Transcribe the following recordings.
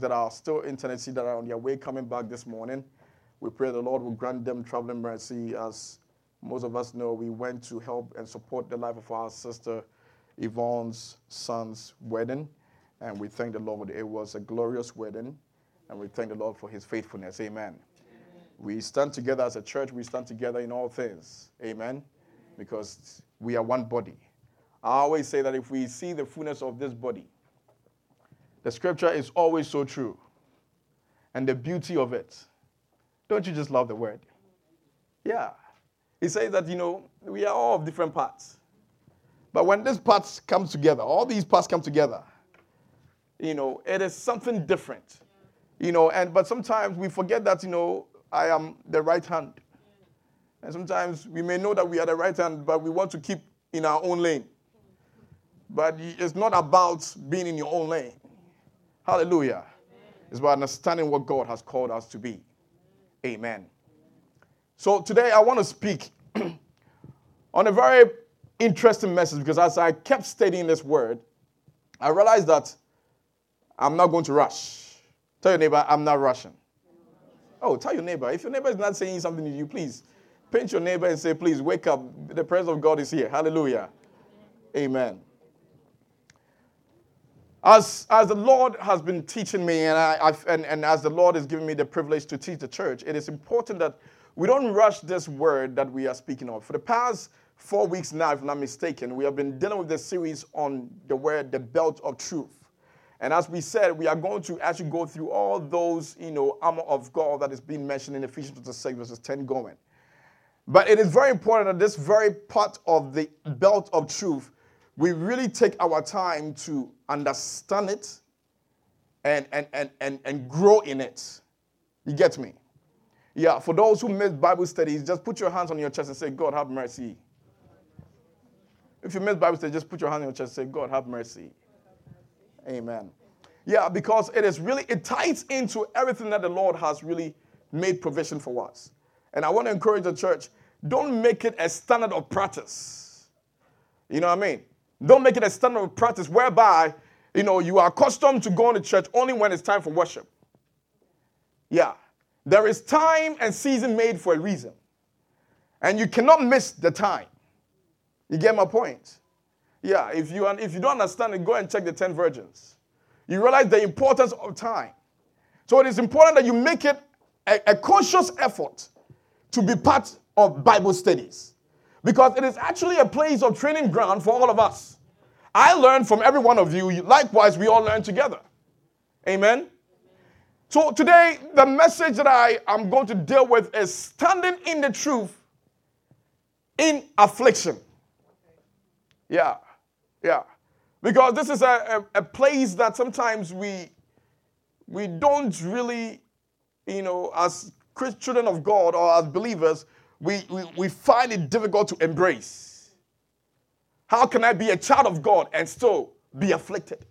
that are still in Tennessee that are on their way coming back this morning. We pray the Lord will grant them traveling mercy. As most of us know, we went to help and support the life of our sister Yvonne's son's wedding. And we thank the Lord. It was a glorious wedding. And we thank the Lord for his faithfulness. Amen. Amen. We stand together as a church. We stand together in all things. Amen. Because we are one body. I always say that if we see the fullness of this body, the scripture is always so true. And the beauty of it. Don't you just love the word? Yeah. He says that, you know, we are all of different parts. But when these parts come together, all these parts come together, you know, it is something different. You know, and but sometimes we forget that, you know, I am the right hand. And sometimes we may know that we are the right hand, but we want to keep in our own lane. But it's not about being in your own lane. Hallelujah. It's about understanding what God has called us to be. Amen. So today I want to speak on a very interesting message because as I kept studying this word, I realized that I'm not going to rush. Tell your neighbor, I'm not rushing. Oh, tell your neighbor. If your neighbor is not saying something to you, please pinch your neighbor and say, please wake up. The presence of God is here. Hallelujah. Amen. As, as the Lord has been teaching me, and, I, and, and as the Lord is giving me the privilege to teach the church, it is important that we don't rush this word that we are speaking of. For the past four weeks now, if I'm not mistaken, we have been dealing with this series on the word, the belt of truth. And as we said, we are going to actually go through all those, you know, armor of God that is being mentioned in Ephesians 6, verses 10 going. But it is very important that this very part of the belt of truth, we really take our time to understand it and, and, and, and, and grow in it. You get me? Yeah, for those who miss Bible studies, just put your hands on your chest and say, God, have mercy. If you miss Bible study, just put your hand on your chest and say, God, have mercy. Amen. Yeah, because it is really, it ties into everything that the Lord has really made provision for us. And I want to encourage the church don't make it a standard of practice. You know what I mean? Don't make it a standard of practice whereby, you know, you are accustomed to going to church only when it's time for worship. Yeah. There is time and season made for a reason. And you cannot miss the time. You get my point? Yeah, if you, if you don't understand it, go and check the 10 virgins. You realize the importance of time. So it is important that you make it a, a conscious effort to be part of Bible studies. Because it is actually a place of training ground for all of us. I learn from every one of you. Likewise, we all learn together. Amen? So today, the message that I am going to deal with is standing in the truth in affliction. Yeah, yeah. Because this is a, a, a place that sometimes we we don't really, you know, as children of God or as believers, we, we, we find it difficult to embrace. How can I be a child of God and still be afflicted?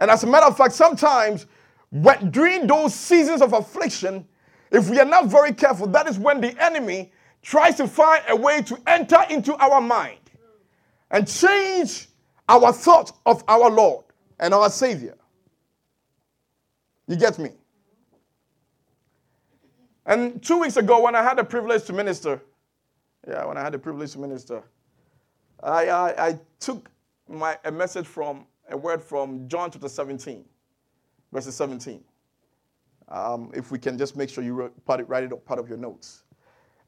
And as a matter of fact, sometimes when, during those seasons of affliction, if we are not very careful, that is when the enemy tries to find a way to enter into our mind and change our thought of our Lord and our Savior. You get me? And two weeks ago, when I had the privilege to minister, yeah, when I had the privilege to minister, I, I, I took my, a message from a word from John chapter 17, verses 17. Um, if we can just make sure you write it, write it part of your notes.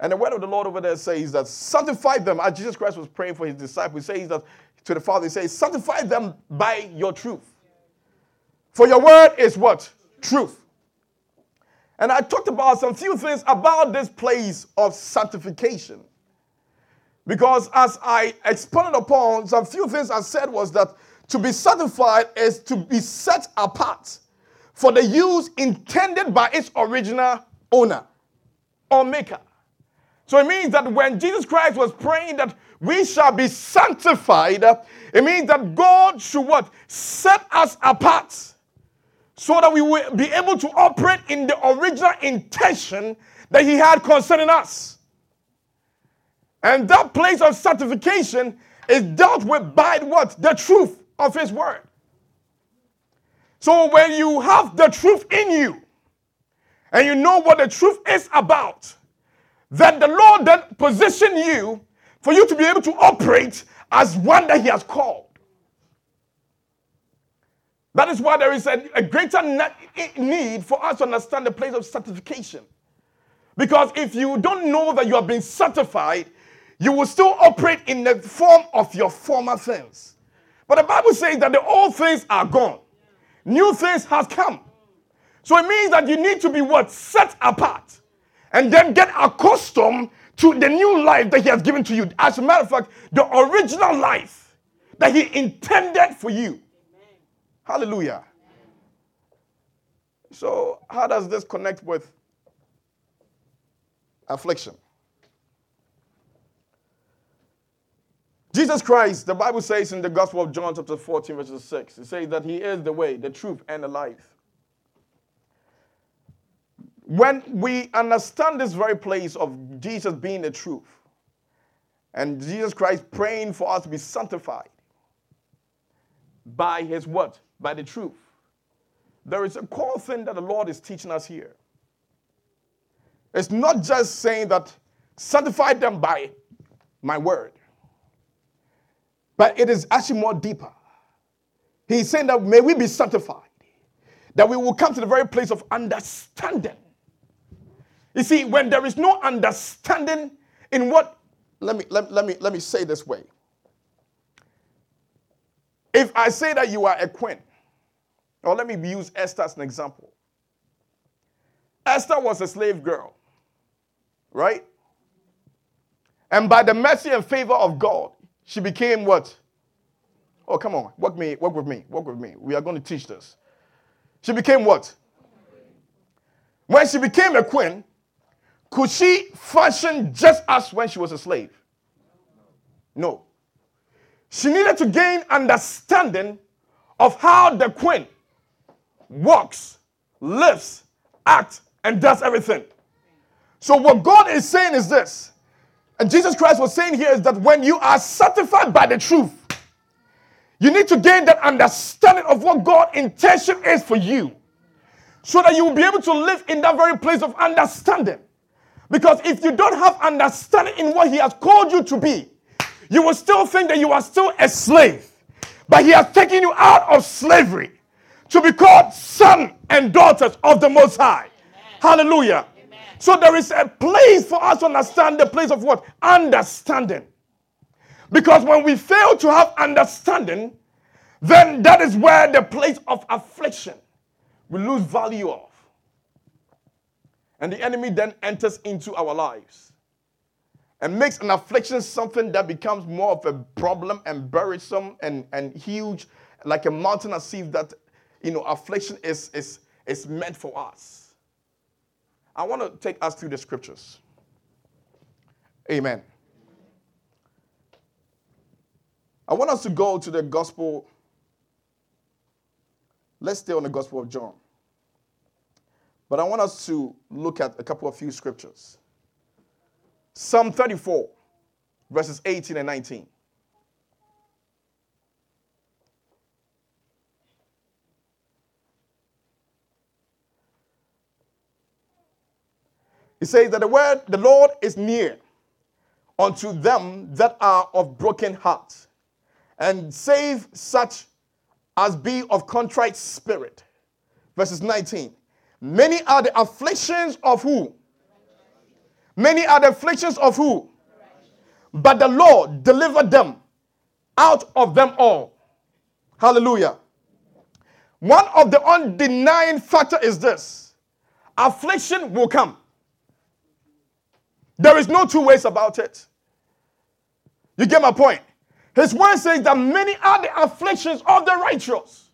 And the word of the Lord over there says that sanctify them, as Jesus Christ was praying for his disciples, he says that to the Father, he says, sanctify them by your truth. For your word is what? Truth. And I talked about some few things about this place of sanctification. Because as I expounded upon, some few things I said was that to be sanctified is to be set apart for the use intended by its original owner or maker. So it means that when Jesus Christ was praying that we shall be sanctified, it means that God should what? Set us apart so that we will be able to operate in the original intention that He had concerning us. And that place of sanctification is dealt with by what? The truth of His Word. So when you have the truth in you and you know what the truth is about, then the Lord then position you for you to be able to operate as one that He has called. That is why there is a, a greater need for us to understand the place of certification. Because if you don't know that you have been certified, you will still operate in the form of your former things. But the Bible says that the old things are gone. New things has come. So it means that you need to be what? Set apart. And then get accustomed to the new life that He has given to you. As a matter of fact, the original life that He intended for you. Hallelujah. So, how does this connect with affliction? Jesus Christ, the Bible says in the Gospel of John, chapter 14, verse 6, it says that He is the way, the truth, and the life. When we understand this very place of Jesus being the truth, and Jesus Christ praying for us to be sanctified by His word, by the truth, there is a core thing that the Lord is teaching us here. It's not just saying that sanctify them by my word. But it is actually more deeper. He's saying that may we be sanctified, that we will come to the very place of understanding. You see, when there is no understanding in what, let me, let, let me, let me say this way. If I say that you are a queen, or let me use Esther as an example. Esther was a slave girl, right? And by the mercy and favor of God, she became what? Oh, come on. Work me, work with me, work with me. We are going to teach this. She became what? When she became a queen, could she function just as when she was a slave? No. She needed to gain understanding of how the queen walks, lives, acts, and does everything. So, what God is saying is this and Jesus Christ was saying here is that when you are certified by the truth, you need to gain that understanding of what God's intention is for you so that you will be able to live in that very place of understanding. Because if you don't have understanding in what He has called you to be, you will still think that you are still a slave. But He has taken you out of slavery to be called son and daughters of the Most High. Amen. Hallelujah. So there is a place for us to understand the place of what? Understanding. Because when we fail to have understanding, then that is where the place of affliction we lose value of. And the enemy then enters into our lives and makes an affliction something that becomes more of a problem and burdensome and, and huge, like a mountain as if that you know affliction is, is, is meant for us. I want to take us through the scriptures. Amen. I want us to go to the gospel. Let's stay on the gospel of John. But I want us to look at a couple of few scriptures. Psalm 34, verses 18 and 19. He says that the word, the Lord is near unto them that are of broken heart, and save such as be of contrite spirit. Verses 19. Many are the afflictions of who? Many are the afflictions of who? But the Lord delivered them out of them all. Hallelujah. One of the undenying factor is this affliction will come. There is no two ways about it. You get my point? His word says that many are the afflictions of the righteous.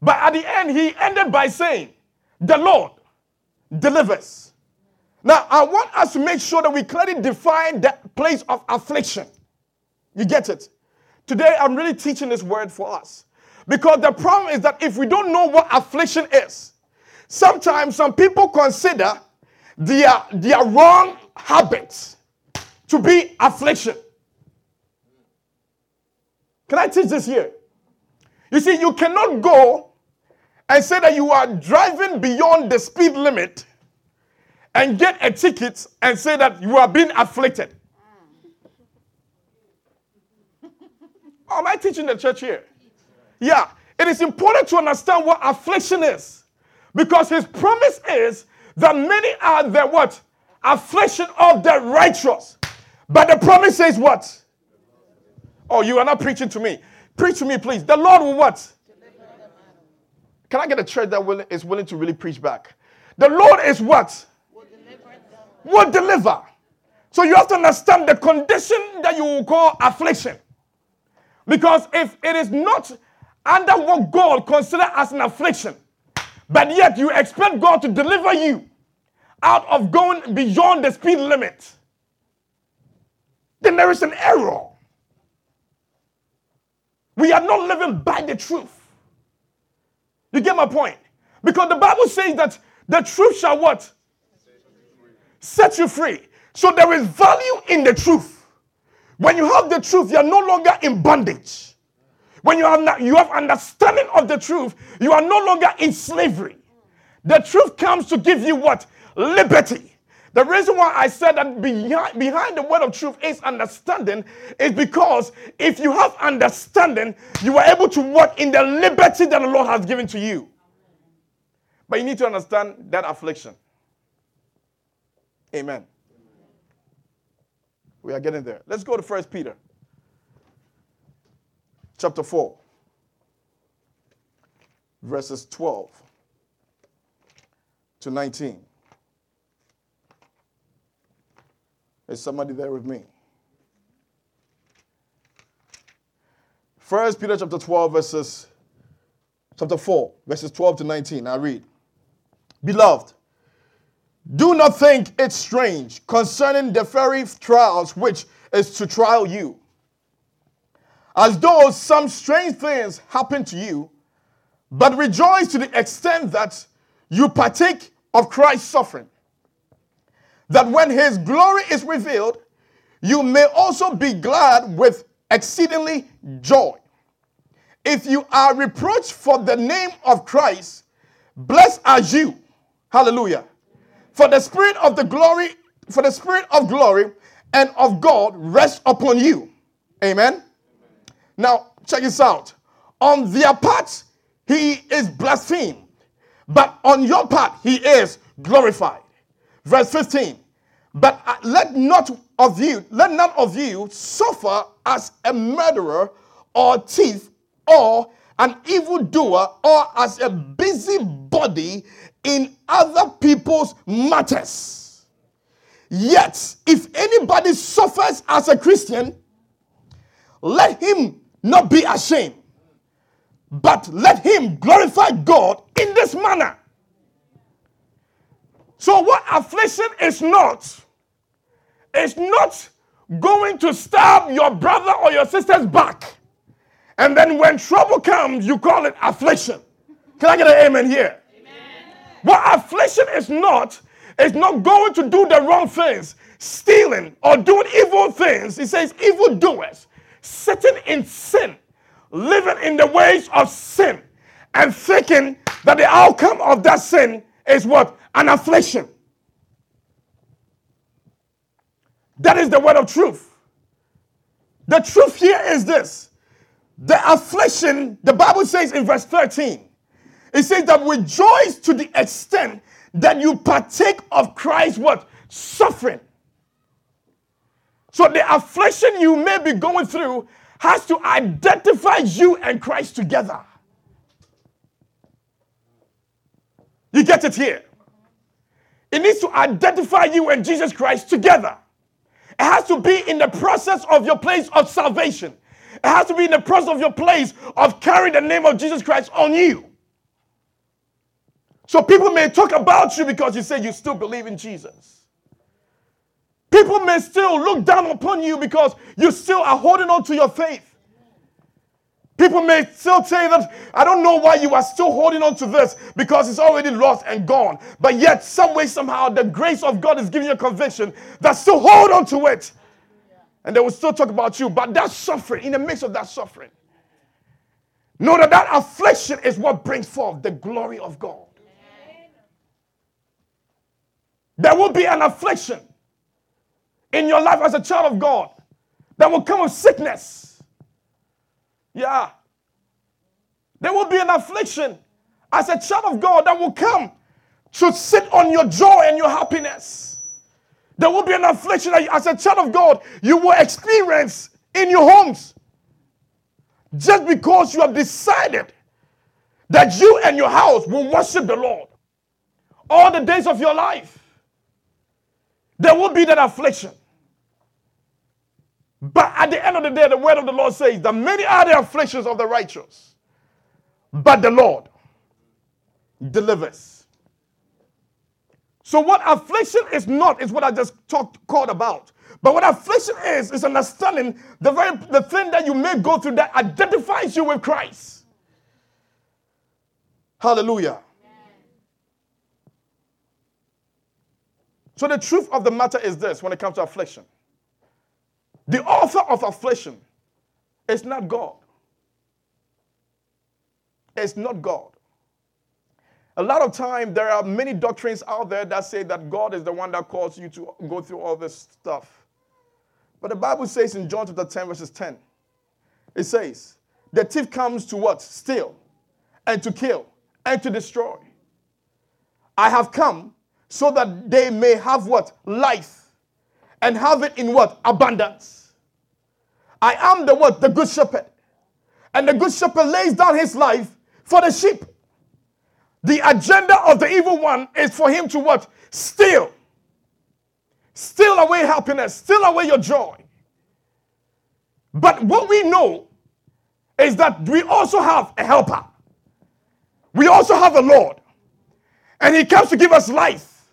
But at the end, he ended by saying, The Lord delivers. Now, I want us to make sure that we clearly define the place of affliction. You get it? Today, I'm really teaching this word for us. Because the problem is that if we don't know what affliction is, sometimes some people consider their, their wrong habits to be affliction. Can I teach this here? You see, you cannot go and say that you are driving beyond the speed limit and get a ticket and say that you are being afflicted. Am I teaching the church here? Yeah, it is important to understand what affliction is because his promise is that many are the what? Affliction of the righteous. But the promise says what? Oh, you are not preaching to me. Preach to me, please. The Lord will what? Can I get a church that will, is willing to really preach back? The Lord is what? Will deliver. Will deliver. So you have to understand the condition that you will call affliction. Because if it is not under what God considers as an affliction, but yet you expect God to deliver you out of going beyond the speed limit, then there is an error. We are not living by the truth. You get my point? Because the Bible says that the truth shall what? Set you free. So there is value in the truth. When you have the truth, you are no longer in bondage. When you have, you have understanding of the truth, you are no longer in slavery. The truth comes to give you what? Liberty. The reason why I said that behind, behind the word of truth is understanding is because if you have understanding, you are able to walk in the liberty that the Lord has given to you. But you need to understand that affliction. Amen. We are getting there. Let's go to First Peter chapter 4, verses 12 to 19. Is somebody there with me? First Peter chapter 12, verses chapter 4, verses 12 to 19. I read. Beloved, do not think it strange concerning the very trials which is to trial you, as though some strange things happen to you, but rejoice to the extent that you partake of Christ's suffering that when his glory is revealed, you may also be glad with exceedingly joy. If you are reproached for the name of Christ, blessed are you. Hallelujah. For the spirit of the glory, for the spirit of glory and of God rests upon you. Amen. Now, check this out. On their part, he is blasphemed, but on your part, he is glorified. Verse 15. But uh, let not of you, let none of you suffer as a murderer or thief or an evildoer or as a busybody in other people's matters. Yet, if anybody suffers as a Christian, let him not be ashamed, but let him glorify God in this manner. So, what affliction is not, is not going to stab your brother or your sister's back. And then when trouble comes, you call it affliction. Can I get an amen here? Amen. What affliction is not, is not going to do the wrong things, stealing or doing evil things. He says, evil doers, sitting in sin, living in the ways of sin, and thinking that the outcome of that sin is what? An affliction. That is the word of truth. The truth here is this the affliction, the Bible says in verse 13, it says that rejoice to the extent that you partake of Christ's what? Suffering. So the affliction you may be going through has to identify you and Christ together. You get it here? It needs to identify you and Jesus Christ together. It has to be in the process of your place of salvation. It has to be in the process of your place of carrying the name of Jesus Christ on you. So people may talk about you because you say you still believe in Jesus. People may still look down upon you because you still are holding on to your faith. People may still say that, I don't know why you are still holding on to this because it's already lost and gone. But yet, some way, somehow, the grace of God is giving you a conviction that still hold on to it. And they will still talk about you. But that suffering, in the midst of that suffering, Know that that affliction is what brings forth the glory of God. There will be an affliction in your life as a child of God that will come with sickness. Yeah. There will be an affliction as a child of God that will come to sit on your joy and your happiness. There will be an affliction as a child of God you will experience in your homes. Just because you have decided that you and your house will worship the Lord all the days of your life. There will be that affliction. But at the end of the day, the word of the Lord says that many are the afflictions of the righteous, but the Lord delivers. So, what affliction is not is what I just talked called about. But what affliction is, is understanding the very the thing that you may go through that identifies you with Christ. Hallelujah. So the truth of the matter is this when it comes to affliction. The author of affliction is not God. It's not God. A lot of time there are many doctrines out there that say that God is the one that caused you to go through all this stuff. But the Bible says in John chapter 10, verses 10, it says, The thief comes to what? Steal and to kill and to destroy. I have come so that they may have what? Life. And have it in what? Abundance. I am the what? The good shepherd. And the good shepherd lays down his life for the sheep. The agenda of the evil one is for him to what? Steal. Steal away happiness. Steal away your joy. But what we know is that we also have a helper. We also have a Lord. And he comes to give us life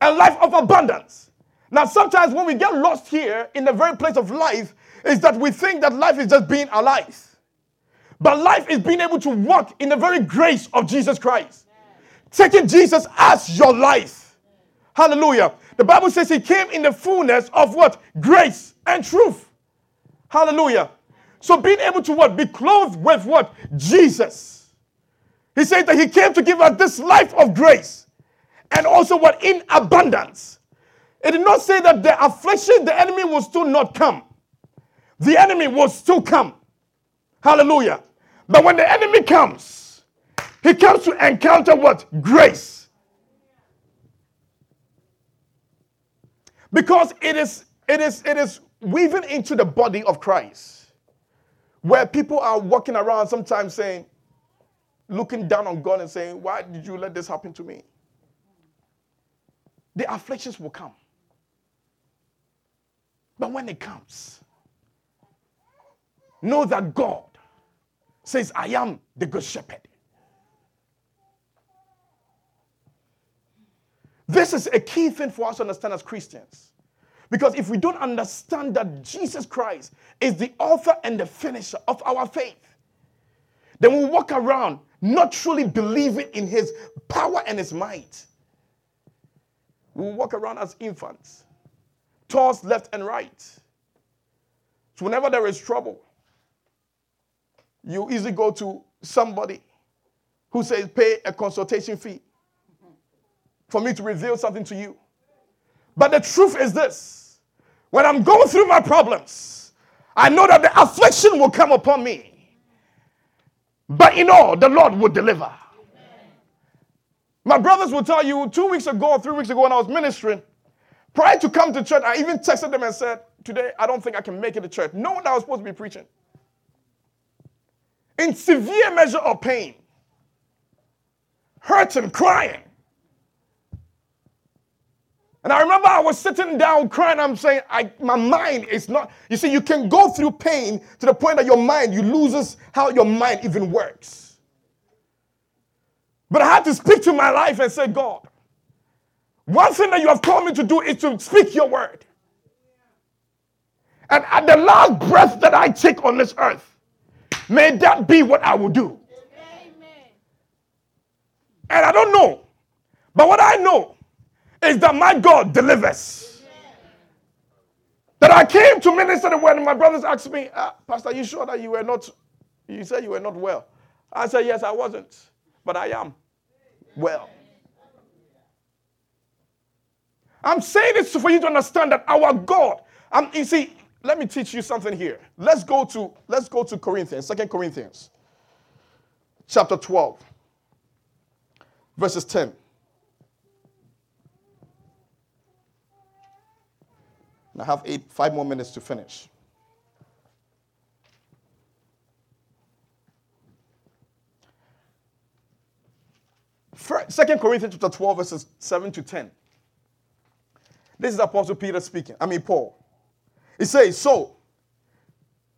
and life of abundance. Now, sometimes when we get lost here in the very place of life, is that we think that life is just being alive. But life is being able to walk in the very grace of Jesus Christ. Taking Jesus as your life. Hallelujah. The Bible says he came in the fullness of what? Grace and truth. Hallelujah. So being able to what? Be clothed with what? Jesus. He said that he came to give us this life of grace and also what in abundance. It did not say that the affliction, the enemy will still not come. The enemy will still come. Hallelujah. But when the enemy comes, he comes to encounter what? Grace. Because it is it is it is weaving into the body of Christ. Where people are walking around sometimes saying, looking down on God and saying, Why did you let this happen to me? the afflictions will come. But when it comes, know that God says, I am the good shepherd. This is a key thing for us to understand as Christians. Because if we don't understand that Jesus Christ is the author and the finisher of our faith, then we walk around not truly believing in his power and his might. We walk around as infants, tossed left and right. So whenever there is trouble, you easily go to somebody who says, pay a consultation fee for me to reveal something to you. But the truth is this when I'm going through my problems, I know that the affliction will come upon me. But in all, the Lord will deliver. My brothers will tell you two weeks ago, or three weeks ago, when I was ministering, prior to come to church, I even texted them and said, Today, I don't think I can make it to church, knowing that I was supposed to be preaching. In severe measure of pain, hurting, crying. And I remember I was sitting down crying. I'm saying, I, my mind is not. You see, you can go through pain to the point that your mind, you loses how your mind even works. But I had to speak to my life and say, God, one thing that you have called me to do is to speak your word. And at the last breath that I take on this earth, may that be what I will do. Amen. And I don't know, but what I know is that my God delivers. That I came to minister the word, and my brothers asked me, ah, Pastor, are you sure that you were not You said you were not well. I said, Yes, I wasn't, but I am well. I'm saying this for you to understand that our God, um, you see, let me teach you something here. Let's go to let's go to Corinthians, Second Corinthians, chapter 12, verses 10. I have eight, five more minutes to finish. Second Corinthians chapter 12, verses 7 to 10. This is Apostle Peter speaking. I mean, Paul. He says, So,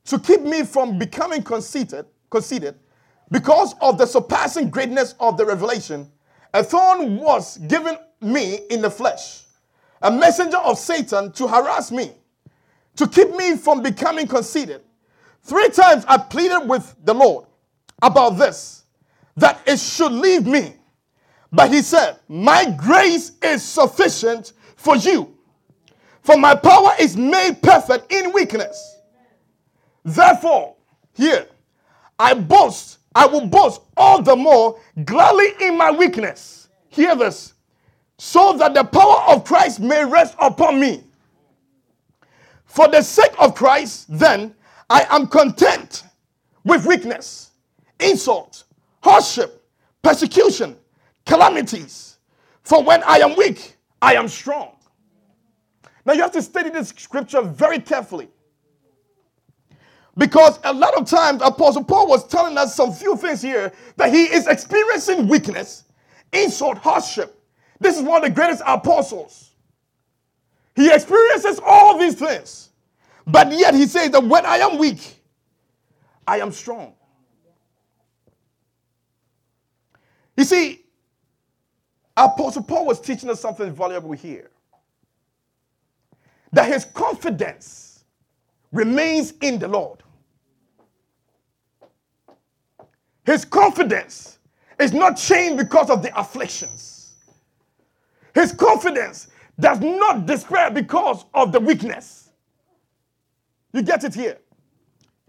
to keep me from becoming conceited, conceited, because of the surpassing greatness of the revelation, a thorn was given me in the flesh, a messenger of Satan to harass me, to keep me from becoming conceited. Three times I pleaded with the Lord about this, that it should leave me. But he said, My grace is sufficient for you, for my power is made perfect in weakness. Therefore, here, I boast, I will boast all the more gladly in my weakness. Hear this. So that the power of Christ may rest upon me. For the sake of Christ, then, I am content with weakness, insult, hardship, persecution calamities. For when I am weak, I am strong. Now you have to study this scripture very carefully. Because a lot of times Apostle Paul was telling us some few things here that he is experiencing weakness, insult, hardship. This is one of the greatest apostles. He experiences all these things. But yet he says that when I am weak, I am strong. You see, Apostle Paul was teaching us something valuable here. That his confidence remains in the Lord. His confidence is not changed because of the afflictions. His confidence does not despair because of the weakness. You get it here.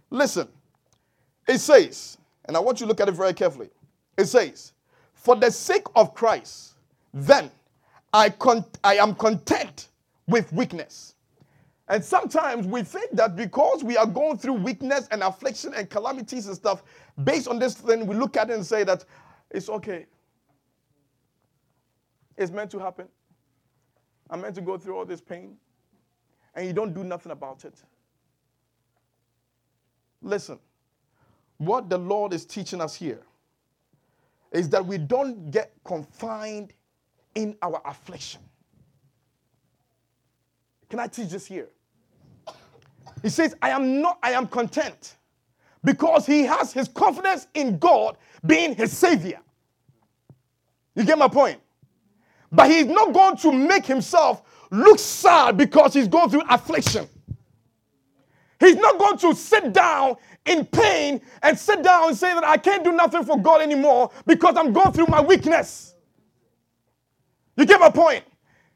Listen, it says, and I want you to look at it very carefully. It says, For the sake of Christ, then I, con- I am content with weakness. And sometimes we think that because we are going through weakness and affliction and calamities and stuff, based on this thing, we look at it and say that it's okay. It's meant to happen. I'm meant to go through all this pain, and you don't do nothing about it. Listen, what the Lord is teaching us here is that we don't get confined in our affliction. Can I teach this here? He says, I am not, I am content because he has his confidence in God being his savior. You get my point? But he's not going to make himself look sad because he's going through affliction. He's not going to sit down in pain and sit down and say that I can't do nothing for God anymore because I'm going through my weakness. You get my point?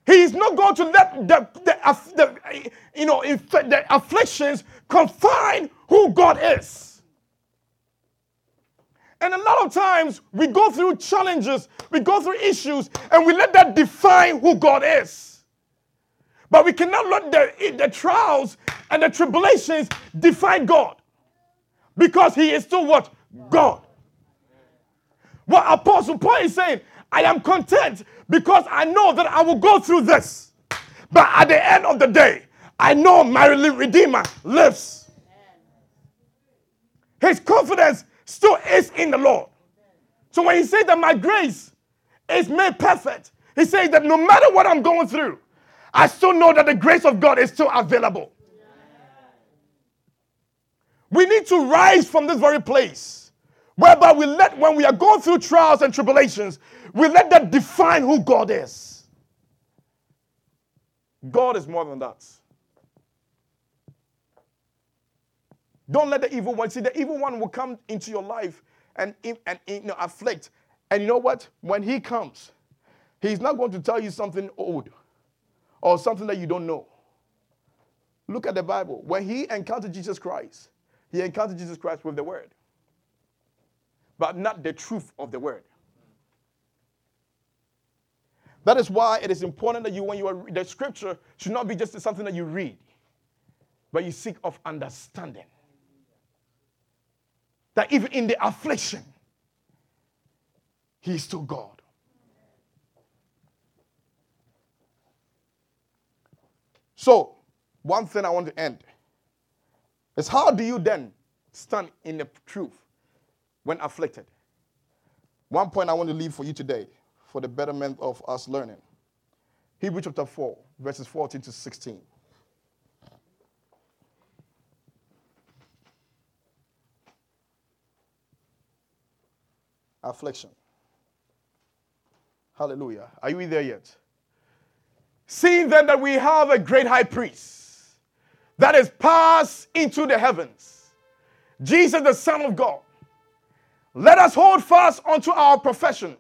He's not going to let the, the, the you know, the afflictions confine who God is. And a lot of times we go through challenges, we go through issues, and we let that define who God is. But we cannot let the, the trials and the tribulations define God. Because he is still what? God. What Apostle Paul is saying, I am content because I know that I will go through this. But at the end of the day, I know my Redeemer lives. His confidence still is in the Lord. So when he says that my grace is made perfect, he says that no matter what I'm going through, I still know that the grace of God is still available. We need to rise from this very place whereby we let, when we are going through trials and tribulations, we let that define who God is. God is more than that. Don't let the evil one see the evil one will come into your life and, and you know, afflict. And you know what? When he comes, he's not going to tell you something old or something that you don't know. Look at the Bible. When he encountered Jesus Christ, he encountered Jesus Christ with the word. But not the truth of the word. That is why it is important that you, when you are the scripture, should not be just something that you read, but you seek of understanding. That even in the affliction, He is still God. So, one thing I want to end is how do you then stand in the truth when afflicted? One point I want to leave for you today for the betterment of us learning. Hebrews chapter 4, verses 14 to 16. Affliction. Hallelujah. Are you there yet? Seeing then that we have a great high priest that is passed into the heavens, Jesus, the Son of God, let us hold fast unto our profession.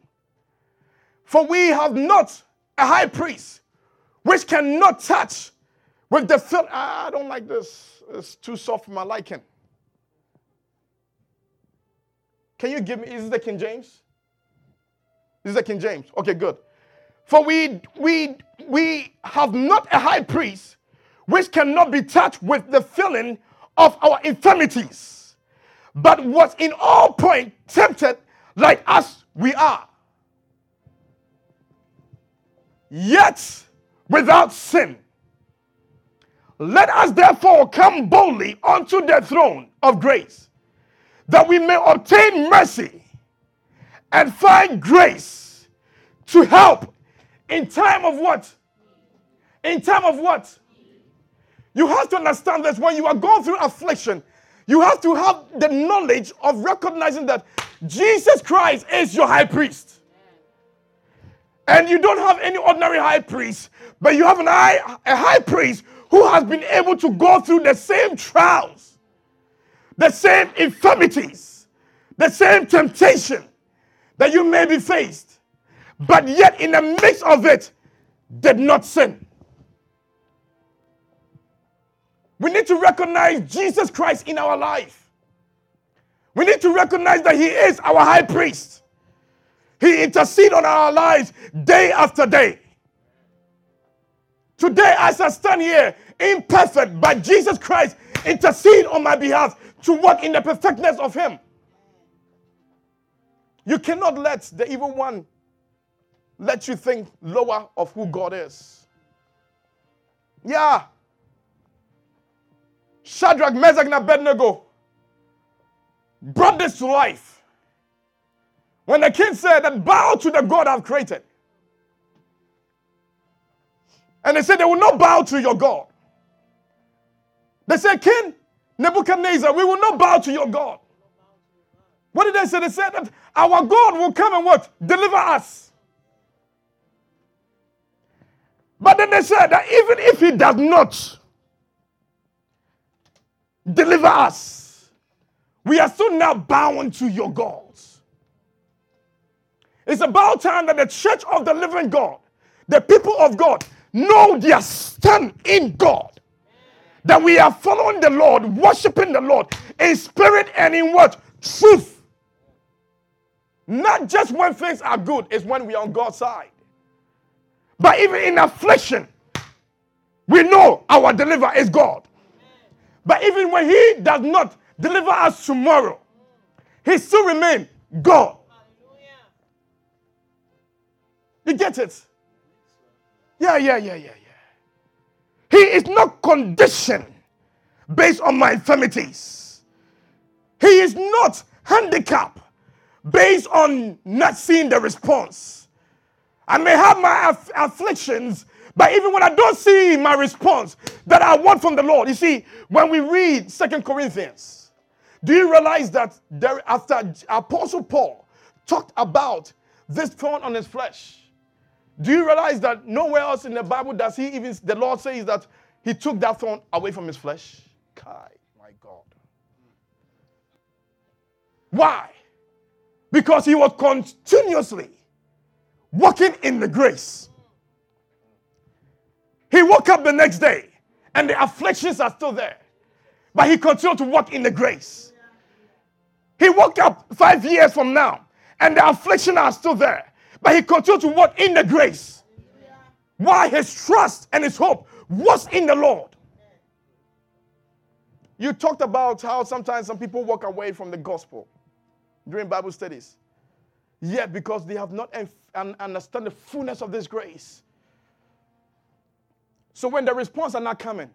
For we have not a high priest which cannot touch with the filth. I don't like this. It's too soft for my liking. Can you give me, is this the King James? This is the King James. Okay, good. For we, we, we have not a high priest which cannot be touched with the feeling of our infirmities, but was in all point tempted like us we are. Yet without sin. Let us therefore come boldly unto the throne of grace, that we may obtain mercy and find grace to help in time of what? In time of what? You have to understand this when you are going through affliction, you have to have the knowledge of recognizing that Jesus Christ is your high priest. And you don't have any ordinary high priest, but you have an high, a high priest who has been able to go through the same trials, the same infirmities, the same temptation that you may be faced but yet in the midst of it did not sin. We need to recognize Jesus Christ in our life. We need to recognize that He is our high priest. He intercedes on our lives day after day. Today, as I stand here, imperfect, but Jesus Christ intercede on my behalf to work in the perfectness of Him. You cannot let the evil one let you think lower of who God is. Yeah. Shadrach, Meshach, and Abednego brought this to life. When the king said that bow to the God I've created. And they said they will not bow to your God. They said, King Nebuchadnezzar, we will not bow to your God. What did they say? They said that our God will come and what? Deliver us. But then they said that even if he does not deliver us, we are still now bound to your gods. It's about time that the church of the living God, the people of God, know their stand in God. That we are following the Lord, worshiping the Lord in spirit and in what? Truth. Not just when things are good, it's when we are on God's side. But even in affliction, we know our deliverer is God. But even when He does not deliver us tomorrow, He still remains God. You get it? Yeah, yeah, yeah, yeah, yeah. He is not conditioned based on my infirmities. He is not handicapped based on not seeing the response. I may have my aff- afflictions, but even when I don't see my response that I want from the Lord, you see, when we read Second Corinthians, do you realize that there, after Apostle Paul talked about this thorn on his flesh, do you realize that nowhere else in the Bible does he even, the Lord says that he took that thorn away from his flesh? Kai, my God. Why? Because he was continuously walking in the grace. He woke up the next day and the afflictions are still there, but he continued to walk in the grace. He woke up five years from now, and the affliction are still there. But he continued to walk in the grace. Why his trust and his hope was in the Lord. You talked about how sometimes some people walk away from the gospel during Bible studies. Yet, because they have not understand the fullness of this grace. So when the response are not coming,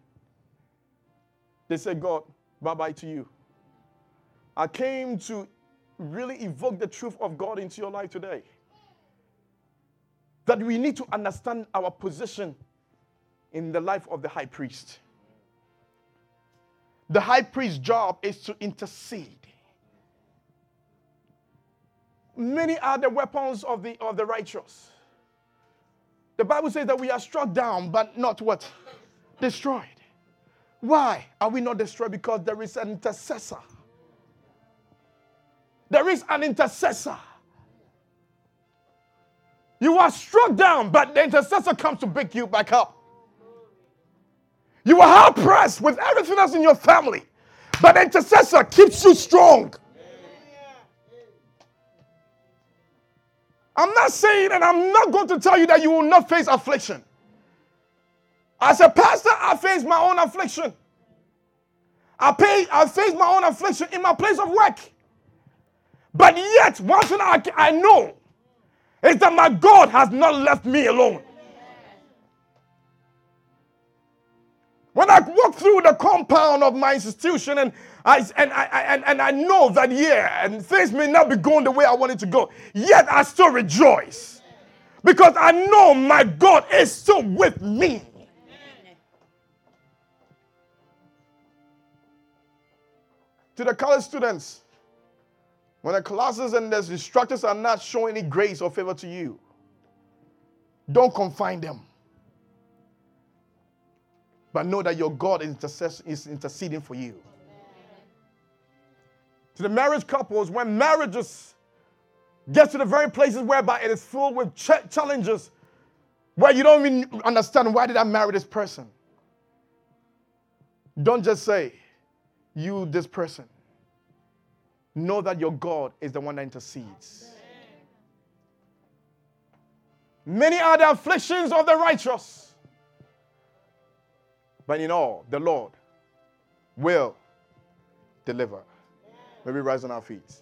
they say, God, bye bye to you. I came to really evoke the truth of God into your life today. That we need to understand our position in the life of the high priest. The high priest's job is to intercede. Many are the weapons of the, of the righteous. The Bible says that we are struck down, but not what? Destroyed. Why are we not destroyed? Because there is an intercessor. There is an intercessor. You are struck down, but the intercessor comes to pick you back up. You are hard pressed with everything else in your family, but the intercessor keeps you strong. I'm not saying, and I'm not going to tell you that you will not face affliction. As a pastor, I face my own affliction. I pay, I face my own affliction in my place of work. But yet, one thing I, I know is that my God has not left me alone. When I walk through the compound of my institution and I, and, I, and, and I know that, yeah, and things may not be going the way I want it to go, yet I still rejoice. Because I know my God is still with me. To the college students, when the classes and the instructors are not showing any grace or favor to you, don't confine them. But know that your God is interceding for you. To the marriage couples, when marriages get to the very places whereby it is filled with ch- challenges, where you don't even understand why did I marry this person. Don't just say, you, this person. Know that your God is the one that intercedes. Many are the afflictions of the righteous but in all, the Lord will deliver. Maybe rise on our feet.